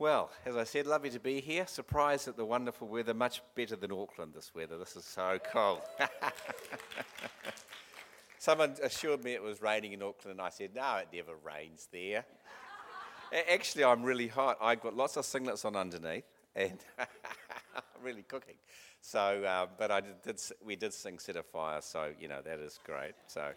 Well, as I said, lovely to be here. Surprised at the wonderful weather, much better than Auckland this weather. This is so cold. Someone assured me it was raining in Auckland, and I said, no, it never rains there. Actually, I'm really hot. I've got lots of singlets on underneath, and I'm really cooking. So, uh, but I did, we did sing Set a Fire, so, you know, that is great. So,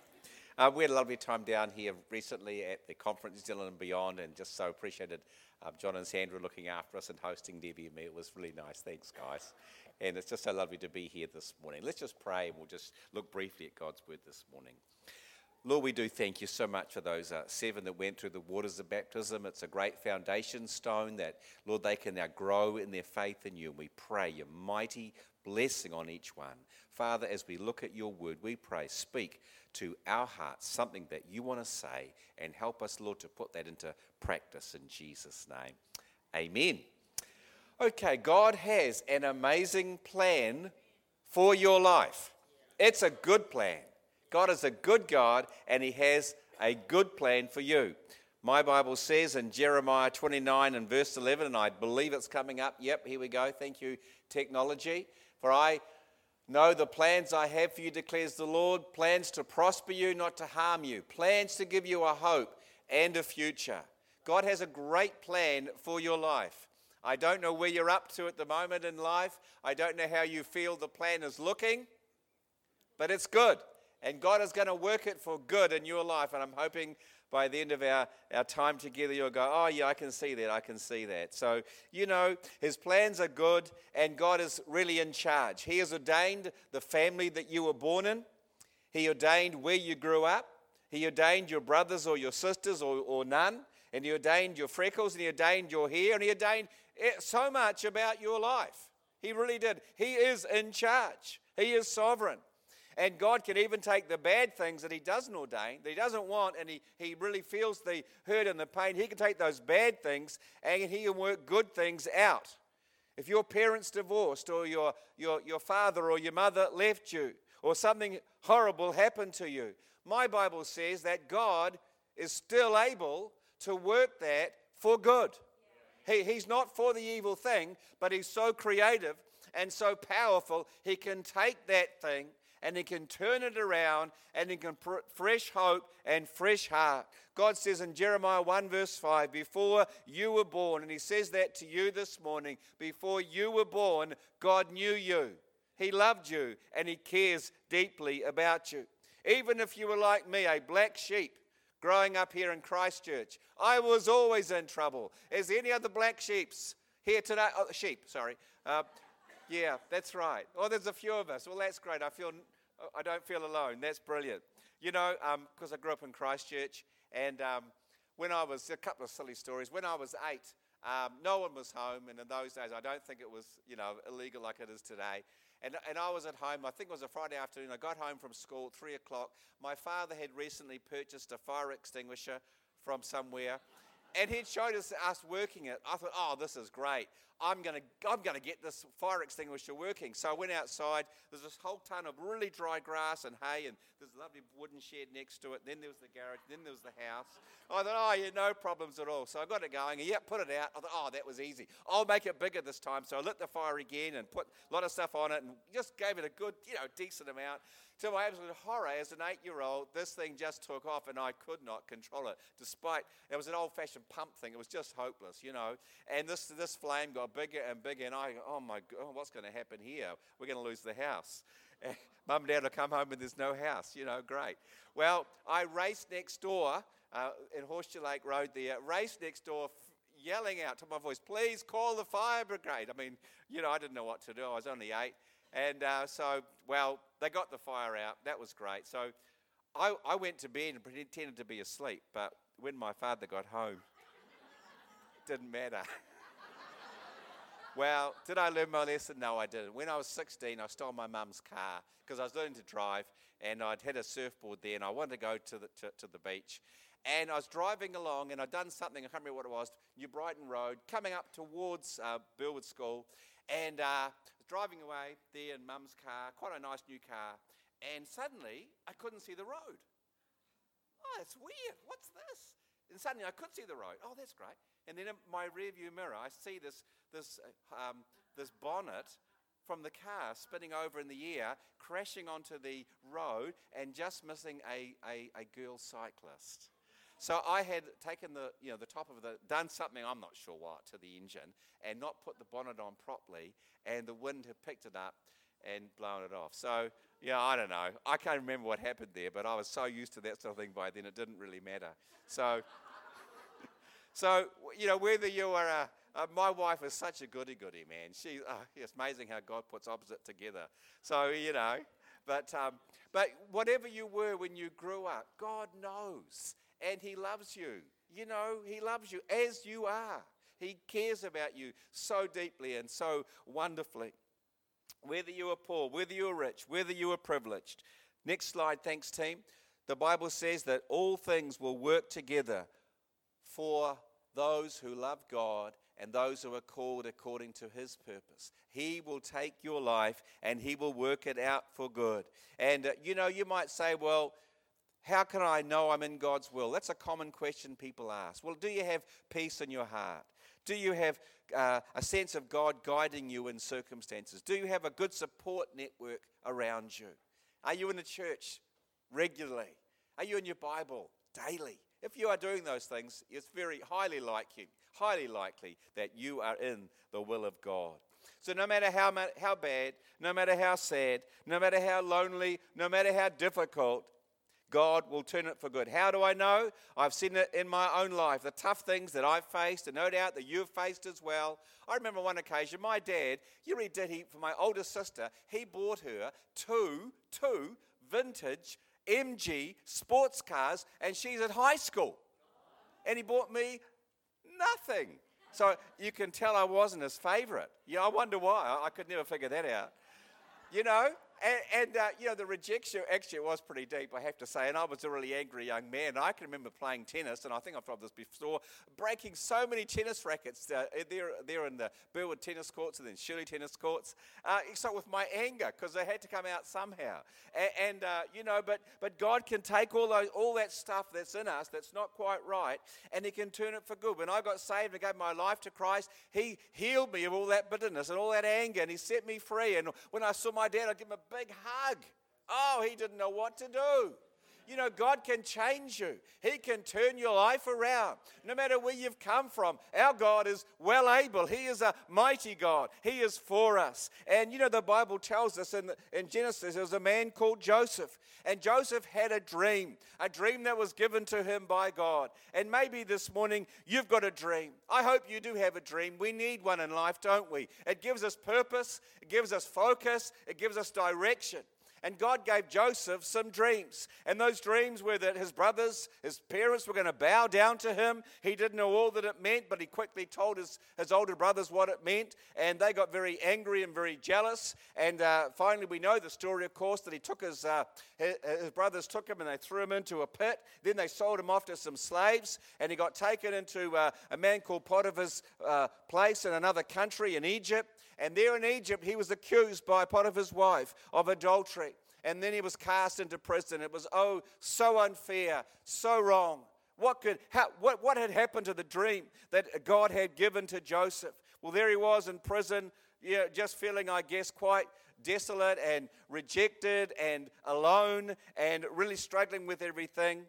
uh, we had a lovely time down here recently at the conference, Zealand and beyond, and just so appreciated um, John and Sandra looking after us and hosting Debbie and me. It was really nice. Thanks, guys. And it's just so lovely to be here this morning. Let's just pray and we'll just look briefly at God's word this morning. Lord, we do thank you so much for those uh, seven that went through the waters of baptism. It's a great foundation stone that, Lord, they can now grow in their faith in you. And we pray your mighty blessing on each one. Father, as we look at your word, we pray, speak to our hearts something that you want to say and help us, Lord, to put that into practice in Jesus' name. Amen. Okay, God has an amazing plan for your life. It's a good plan. God is a good God and He has a good plan for you. My Bible says in Jeremiah 29 and verse 11, and I believe it's coming up. Yep, here we go. Thank you, technology. For I know the plans I have for you, declares the Lord plans to prosper you, not to harm you, plans to give you a hope and a future. God has a great plan for your life. I don't know where you're up to at the moment in life. I don't know how you feel the plan is looking, but it's good. And God is going to work it for good in your life. And I'm hoping by the end of our, our time together, you'll go, Oh, yeah, I can see that. I can see that. So, you know, his plans are good, and God is really in charge. He has ordained the family that you were born in, He ordained where you grew up, He ordained your brothers or your sisters or, or none, and He ordained your freckles, and He ordained your hair, and He ordained eh, so much about your life. He really did. He is in charge, He is sovereign. And God can even take the bad things that He doesn't ordain, that He doesn't want, and He, he really feels the hurt and the pain. He can take those bad things and He can work good things out. If your parents divorced, or your, your, your father or your mother left you, or something horrible happened to you, my Bible says that God is still able to work that for good. He, he's not for the evil thing, but He's so creative and so powerful, He can take that thing and He can turn it around and He can put fresh hope and fresh heart. God says in Jeremiah 1, verse 5, before you were born, and He says that to you this morning, before you were born, God knew you. He loved you and He cares deeply about you. Even if you were like me, a black sheep growing up here in Christchurch, I was always in trouble. As any other black sheeps here today, oh, sheep, sorry. Uh, yeah, that's right. Oh, there's a few of us. Well, that's great. I feel I don't feel alone. That's brilliant. You know, because um, I grew up in Christchurch, and um, when I was a couple of silly stories. When I was eight, um, no one was home, and in those days, I don't think it was you know illegal like it is today. And, and I was at home, I think it was a Friday afternoon. I got home from school at three o'clock. My father had recently purchased a fire extinguisher from somewhere and he'd showed us us working it. I thought, oh, this is great. I'm going to I'm to get this fire extinguisher working. So I went outside. There's this whole ton of really dry grass and hay, and there's a lovely wooden shed next to it. Then there was the garage. Then there was the house. I thought, oh, yeah, no problems at all. So I got it going. And put it out. I thought, oh, that was easy. I'll make it bigger this time. So I lit the fire again and put a lot of stuff on it, and just gave it a good, you know, decent amount. To my absolute horror, as an eight year old, this thing just took off and I could not control it. Despite it was an old fashioned pump thing, it was just hopeless, you know. And this, this flame got bigger and bigger, and I, oh my God, what's going to happen here? We're going to lose the house. Mum and Dad will come home and there's no house, you know, great. Well, I raced next door uh, in Horseshoe Lake Road there, raced next door, yelling out to my voice, please call the fire brigade. I mean, you know, I didn't know what to do. I was only eight. And uh, so, well, they got the fire out. That was great. So I, I went to bed and pretended to be asleep. But when my father got home, didn't matter. well, did I learn my lesson? No, I didn't. When I was 16, I stole my mum's car because I was learning to drive and I'd had a surfboard there and I wanted to go to the, to, to the beach. And I was driving along and I'd done something, I can't remember what it was, New Brighton Road, coming up towards uh, Burwood School. And uh, driving away there in mum's car, quite a nice new car, and suddenly I couldn't see the road. Oh, that's weird. What's this? And suddenly I could see the road. Oh, that's great. And then in my rearview mirror, I see this, this, um, this bonnet from the car spinning over in the air, crashing onto the road, and just missing a, a, a girl cyclist. So I had taken the, you know, the top of the, done something, I'm not sure what, to the engine, and not put the bonnet on properly, and the wind had picked it up and blown it off. So, yeah, I don't know. I can't remember what happened there, but I was so used to that sort of thing by then, it didn't really matter. So, so you know, whether you are a, uh, my wife is such a goody goody, man. She, uh, it's amazing how God puts opposite together. So, you know, but, um, but whatever you were when you grew up, God knows and He loves you. You know, He loves you as you are. He cares about you so deeply and so wonderfully. Whether you are poor, whether you are rich, whether you are privileged. Next slide, thanks, team. The Bible says that all things will work together for those who love God and those who are called according to his purpose. He will take your life and he will work it out for good. And uh, you know, you might say, well, how can I know I'm in God's will? That's a common question people ask. Well, do you have peace in your heart? Do you have uh, a sense of God guiding you in circumstances? Do you have a good support network around you? Are you in the church regularly? Are you in your Bible daily? If you are doing those things, it's very highly likely, highly likely that you are in the will of God. So no matter how, how bad, no matter how sad, no matter how lonely, no matter how difficult, God will turn it for good. How do I know? I've seen it in my own life. The tough things that I've faced, and no doubt that you've faced as well. I remember one occasion, my dad, you really did, he, for my older sister, he bought her two, two vintage MG sports cars, and she's at high school. And he bought me nothing. So you can tell I wasn't his favorite. Yeah, I wonder why. I could never figure that out. You know, and, and uh, you know, the rejection actually was pretty deep, I have to say. And I was a really angry young man. I can remember playing tennis, and I think I've told this before, breaking so many tennis rackets uh, there, there in the Burwood tennis courts and then Shirley tennis courts. Uh, with my anger, because they had to come out somehow. And, and uh, you know, but, but God can take all, those, all that stuff that's in us that's not quite right, and He can turn it for good. When I got saved and gave my life to Christ, He healed me of all that bitterness and all that anger, and He set me free. And when I saw my dad, I give him a big hug. Oh, he didn't know what to do. You know, God can change you. He can turn your life around. No matter where you've come from, our God is well able. He is a mighty God. He is for us. And you know, the Bible tells us in, in Genesis, there was a man called Joseph. And Joseph had a dream, a dream that was given to him by God. And maybe this morning you've got a dream. I hope you do have a dream. We need one in life, don't we? It gives us purpose, it gives us focus, it gives us direction. And God gave Joseph some dreams. And those dreams were that his brothers, his parents were going to bow down to him. He didn't know all that it meant, but he quickly told his, his older brothers what it meant. And they got very angry and very jealous. And uh, finally, we know the story, of course, that he took his, uh, his, his brothers took him and they threw him into a pit. Then they sold him off to some slaves. And he got taken into uh, a man called Potiphar's uh, place in another country in Egypt. And there in Egypt, he was accused by Potiphar's wife of adultery. And then he was cast into prison. It was, oh, so unfair, so wrong. What, could, how, what, what had happened to the dream that God had given to Joseph? Well, there he was in prison, yeah, just feeling, I guess, quite desolate and rejected and alone and really struggling with everything.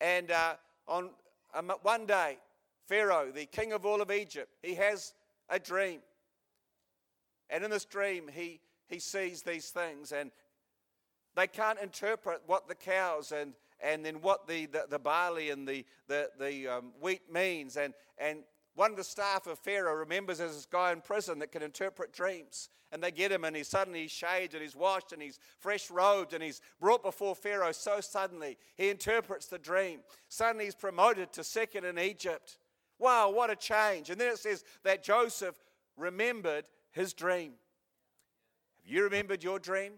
And uh, on um, one day, Pharaoh, the king of all of Egypt, he has a dream. And in this dream, he, he sees these things, and they can't interpret what the cows and, and then what the, the, the barley and the, the, the um, wheat means. And, and one of the staff of Pharaoh remembers there's this guy in prison that can interpret dreams. And they get him, and he's suddenly he's shaved and he's washed and he's fresh robed and he's brought before Pharaoh so suddenly. He interprets the dream. Suddenly he's promoted to second in Egypt. Wow, what a change. And then it says that Joseph remembered his dream. Have you remembered your dream?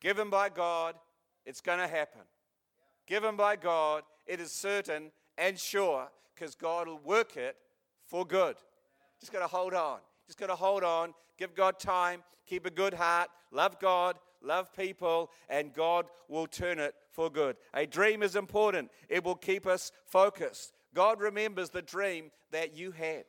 Given by God, it's going to happen. Given by God, it is certain and sure because God will work it for good. Just got to hold on. Just got to hold on. Give God time. Keep a good heart. Love God. Love people. And God will turn it for good. A dream is important, it will keep us focused. God remembers the dream that you had.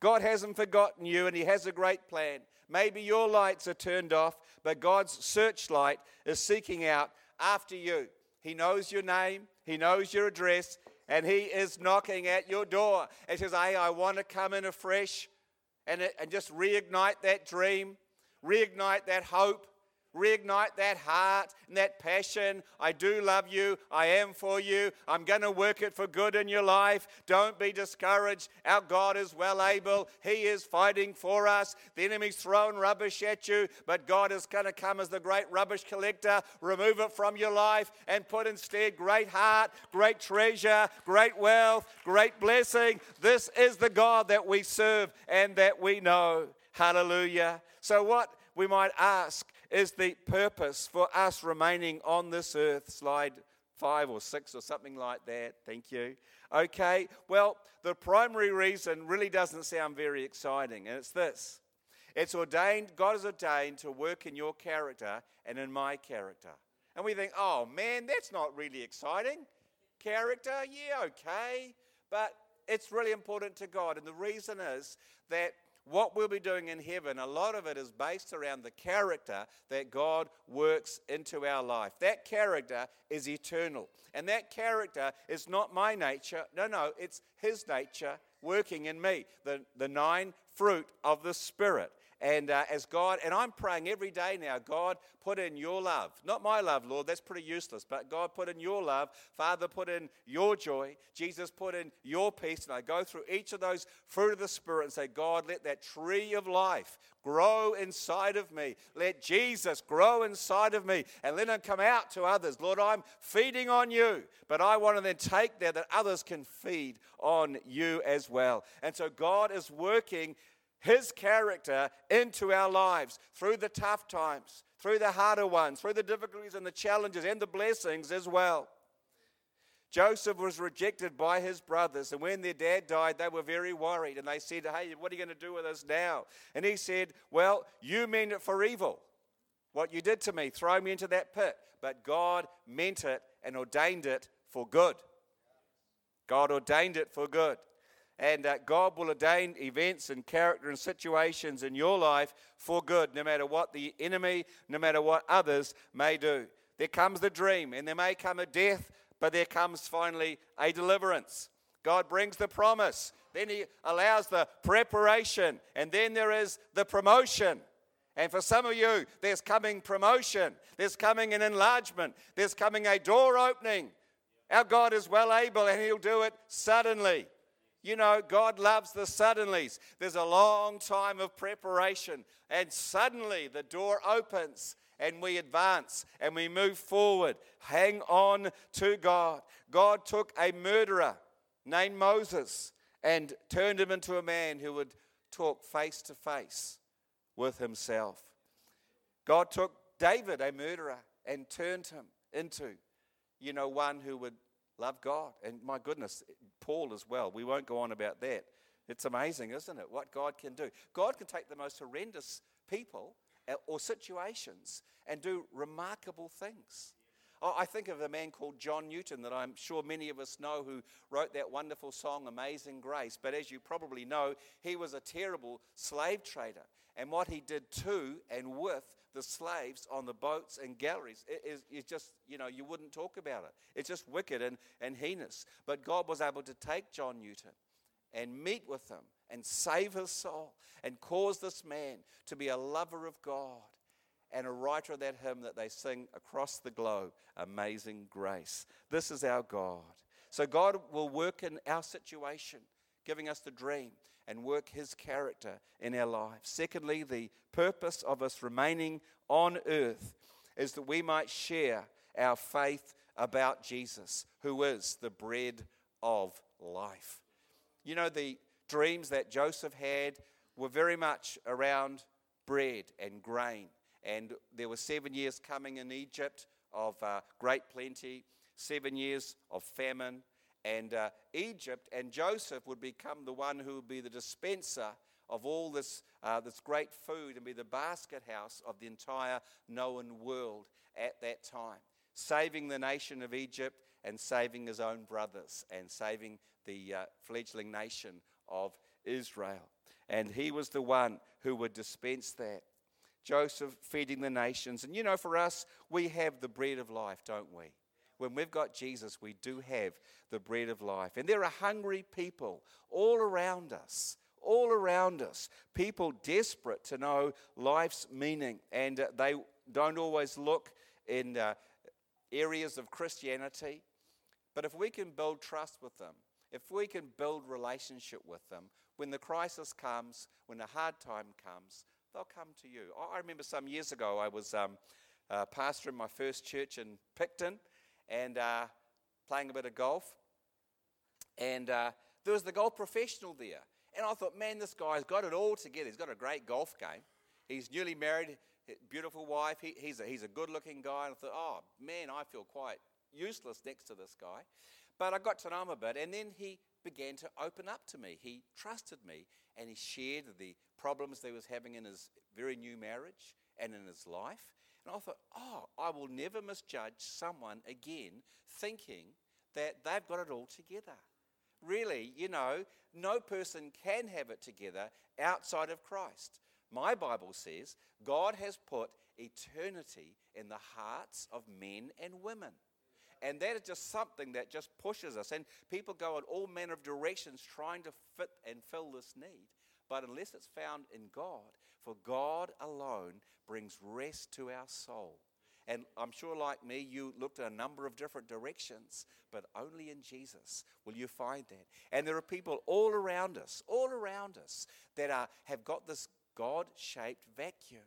God hasn't forgotten you and He has a great plan. Maybe your lights are turned off, but God's searchlight is seeking out after you. He knows your name, He knows your address, and He is knocking at your door and says, Hey, I want to come in afresh and, and just reignite that dream, reignite that hope, reignite that heart and that passion. I do love you. I am for you. I'm going to work it for good in your life. Don't be discouraged. Our God is well able. He is fighting for us. The enemy's throwing rubbish at you, but God is going to come as the great rubbish collector, remove it from your life, and put instead great heart, great treasure, great wealth, great blessing. This is the God that we serve and that we know. Hallelujah. So, what we might ask is the purpose for us remaining on this earth. Slide five or six or something like that. Thank you. Okay, well, the primary reason really doesn't sound very exciting, and it's this it's ordained, God has ordained to work in your character and in my character. And we think, oh man, that's not really exciting. Character, yeah, okay. But it's really important to God. And the reason is that what we'll be doing in heaven, a lot of it is based around the character that God works into our life. That character is eternal. And that character is not my nature. No, no, it's His nature working in me. The, the nine fruit of the Spirit. And uh, as God, and I'm praying every day now, God, put in your love. Not my love, Lord, that's pretty useless, but God, put in your love. Father, put in your joy. Jesus, put in your peace. And I go through each of those fruit of the Spirit and say, God, let that tree of life grow inside of me. Let Jesus grow inside of me and let him come out to others. Lord, I'm feeding on you, but I want to then take that that others can feed on you as well. And so God is working his character into our lives through the tough times, through the harder ones, through the difficulties and the challenges and the blessings as well. Joseph was rejected by his brothers, and when their dad died, they were very worried. And they said, Hey, what are you going to do with us now? And he said, Well, you meant it for evil. What you did to me, throw me into that pit. But God meant it and ordained it for good. God ordained it for good. And uh, God will ordain events and character and situations in your life for good, no matter what the enemy, no matter what others may do. There comes the dream, and there may come a death, but there comes finally a deliverance. God brings the promise, then He allows the preparation, and then there is the promotion. And for some of you, there's coming promotion, there's coming an enlargement, there's coming a door opening. Our God is well able, and He'll do it suddenly. You know, God loves the suddenlies. There's a long time of preparation, and suddenly the door opens and we advance and we move forward. Hang on to God. God took a murderer named Moses and turned him into a man who would talk face to face with himself. God took David, a murderer, and turned him into, you know, one who would love God. And my goodness, Paul as well. We won't go on about that. It's amazing, isn't it? What God can do. God can take the most horrendous people uh, or situations and do remarkable things. Oh, I think of a man called John Newton that I'm sure many of us know who wrote that wonderful song, Amazing Grace. But as you probably know, he was a terrible slave trader. And what he did to and with the slaves on the boats and galleries. Is just, you know, you wouldn't talk about it. It's just wicked and, and heinous. But God was able to take John Newton and meet with him and save his soul and cause this man to be a lover of God and a writer of that hymn that they sing across the globe Amazing Grace. This is our God. So God will work in our situation, giving us the dream and work his character in our lives. Secondly, the purpose of us remaining on earth is that we might share our faith about Jesus, who is the bread of life. You know, the dreams that Joseph had were very much around bread and grain. And there were seven years coming in Egypt of uh, great plenty, seven years of famine, and uh, Egypt and Joseph would become the one who would be the dispenser of all this, uh, this great food and be the basket house of the entire known world at that time, saving the nation of Egypt and saving his own brothers and saving the uh, fledgling nation of Israel. And he was the one who would dispense that. Joseph feeding the nations. And you know, for us, we have the bread of life, don't we? When we've got Jesus, we do have the bread of life. And there are hungry people all around us, all around us. People desperate to know life's meaning. And uh, they don't always look in uh, areas of Christianity. But if we can build trust with them, if we can build relationship with them, when the crisis comes, when the hard time comes, they'll come to you. I remember some years ago, I was um, pastor in my first church in Picton and uh, playing a bit of golf. And uh, there was the golf professional there. And I thought, man, this guy's got it all together. He's got a great golf game. He's newly married, beautiful wife. He, he's, a, he's a good looking guy. And I thought, oh, man, I feel quite useless next to this guy. But I got to know him a bit. And then he began to open up to me. He trusted me and he shared the problems that he was having in his very new marriage and in his life. And I thought, oh, I will never misjudge someone again thinking that they've got it all together. Really, you know, no person can have it together outside of Christ. My Bible says God has put eternity in the hearts of men and women. And that is just something that just pushes us. And people go in all manner of directions trying to fit and fill this need. But unless it's found in God, for God alone brings rest to our soul. And I'm sure, like me, you looked at a number of different directions, but only in Jesus will you find that. And there are people all around us, all around us, that are, have got this God shaped vacuum.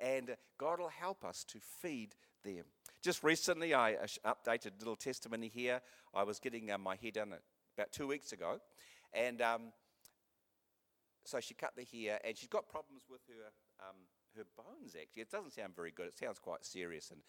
And God will help us to feed them. Just recently, I updated a little testimony here. I was getting uh, my hair done about two weeks ago. And um, so she cut the hair, and she's got problems with her um, her bones. Actually, it doesn't sound very good. It sounds quite serious. And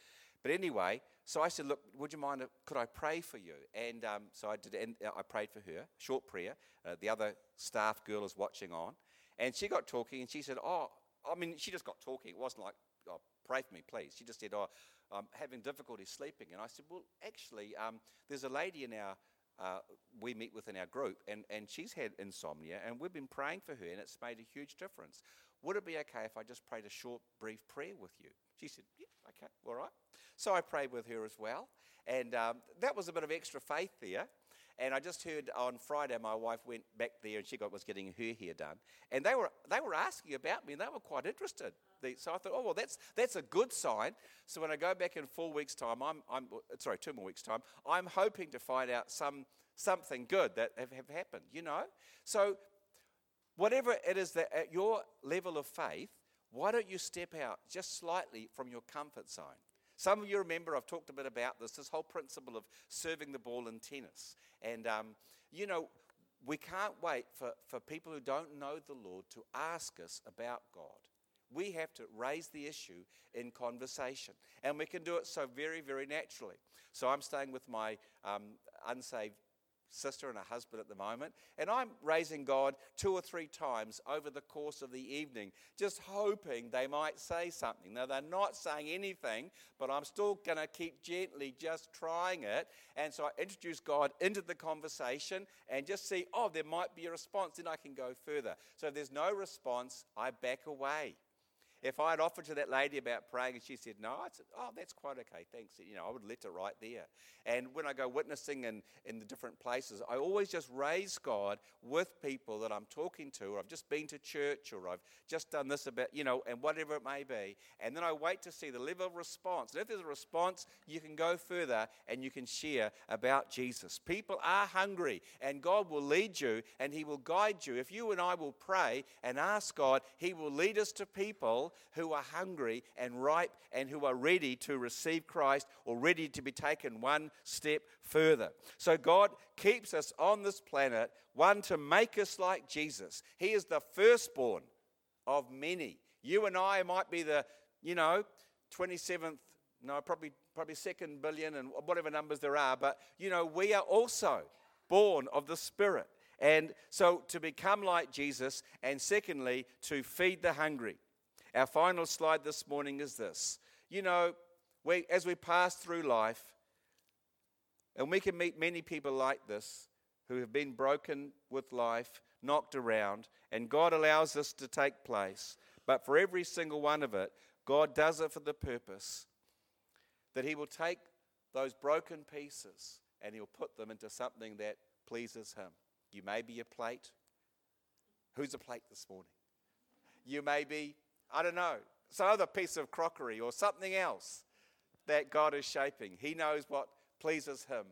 but anyway, so I said, look, would you mind? Uh, could I pray for you? And um, so I did, and uh, I prayed for her. Short prayer. Uh, the other staff girl is watching on, and she got talking, and she said, oh, I mean, she just got talking. It wasn't like, oh, pray for me, please. She just said, oh, I'm having difficulty sleeping. And I said, well, actually, um, there's a lady in our uh, we meet within our group, and, and she's had insomnia, and we've been praying for her, and it's made a huge difference. Would it be okay if I just prayed a short, brief prayer with you? She said, Yeah, okay, all right. So I prayed with her as well. And um, that was a bit of extra faith there. And I just heard on Friday, my wife went back there and she got, was getting her hair done. And they were, they were asking about me and they were quite interested. So I thought, oh, well, that's, that's a good sign. So when I go back in four weeks' time, I'm, I'm sorry, two more weeks' time, I'm hoping to find out some, something good that have, have happened, you know? So whatever it is that at your level of faith, why don't you step out just slightly from your comfort zone? Some of you remember I've talked a bit about this, this whole principle of serving the ball in tennis. And, um, you know, we can't wait for, for people who don't know the Lord to ask us about God. We have to raise the issue in conversation. And we can do it so very, very naturally. So I'm staying with my um, unsaved sister and a husband at the moment, and I'm raising God two or three times over the course of the evening, just hoping they might say something. Now, they're not saying anything, but I'm still going to keep gently just trying it. And so I introduce God into the conversation and just see, oh, there might be a response, then I can go further. So if there's no response, I back away. If I had offered to that lady about praying and she said no, I said, oh, that's quite okay, thanks. You know, I would let it right there. And when I go witnessing in, in the different places, I always just raise God with people that I'm talking to, or I've just been to church, or I've just done this about, you know, and whatever it may be. And then I wait to see the level of response. And if there's a response, you can go further and you can share about Jesus. People are hungry, and God will lead you and He will guide you. If you and I will pray and ask God, He will lead us to people who are hungry and ripe and who are ready to receive Christ or ready to be taken one step further. So God keeps us on this planet, one to make us like Jesus. He is the firstborn of many. You and I might be the, you know, 27th, no, probably probably second billion and whatever numbers there are, but you know, we are also born of the Spirit. And so to become like Jesus, and secondly, to feed the hungry. Our final slide this morning is this. You know, we, as we pass through life, and we can meet many people like this who have been broken with life, knocked around, and God allows this to take place. But for every single one of it, God does it for the purpose that He will take those broken pieces and He'll put them into something that pleases Him. You may be a plate. Who's a plate this morning? You may be, I don't know, some other piece of crockery or something else that God is shaping. He knows what pleases Him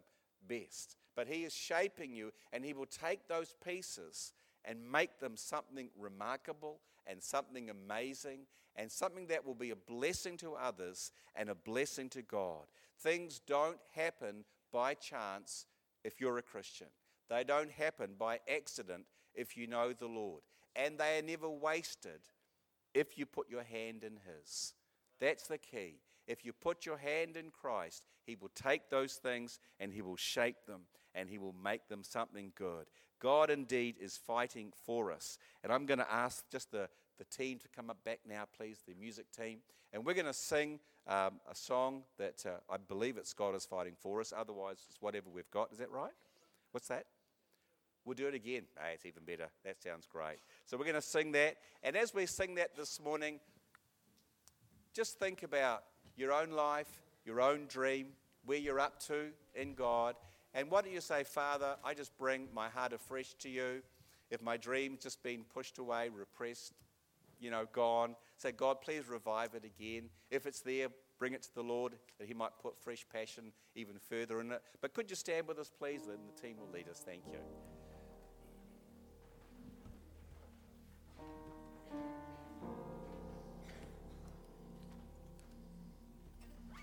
best. But He is shaping you, and He will take those pieces and make them something remarkable and something amazing and something that will be a blessing to others and a blessing to God. Things don't happen by chance if you're a Christian, they don't happen by accident if you know the Lord. And they are never wasted if you put your hand in His. That's the key. If you put your hand in Christ, He will take those things and He will shape them and He will make them something good. God indeed is fighting for us. And I'm going to ask just the, the team to come up back now, please, the music team. And we're going to sing um, a song that uh, I believe it's God is fighting for us. Otherwise, it's whatever we've got. Is that right? What's that? We'll do it again. Hey, it's even better. That sounds great. So we're going to sing that. And as we sing that this morning, just think about your own life, your own dream, where you're up to in God. And what do you say, Father? I just bring my heart afresh to you. If my dream's just been pushed away, repressed, you know, gone, say, God, please revive it again. If it's there, bring it to the Lord that He might put fresh passion even further in it. But could you stand with us, please? Then the team will lead us. Thank you.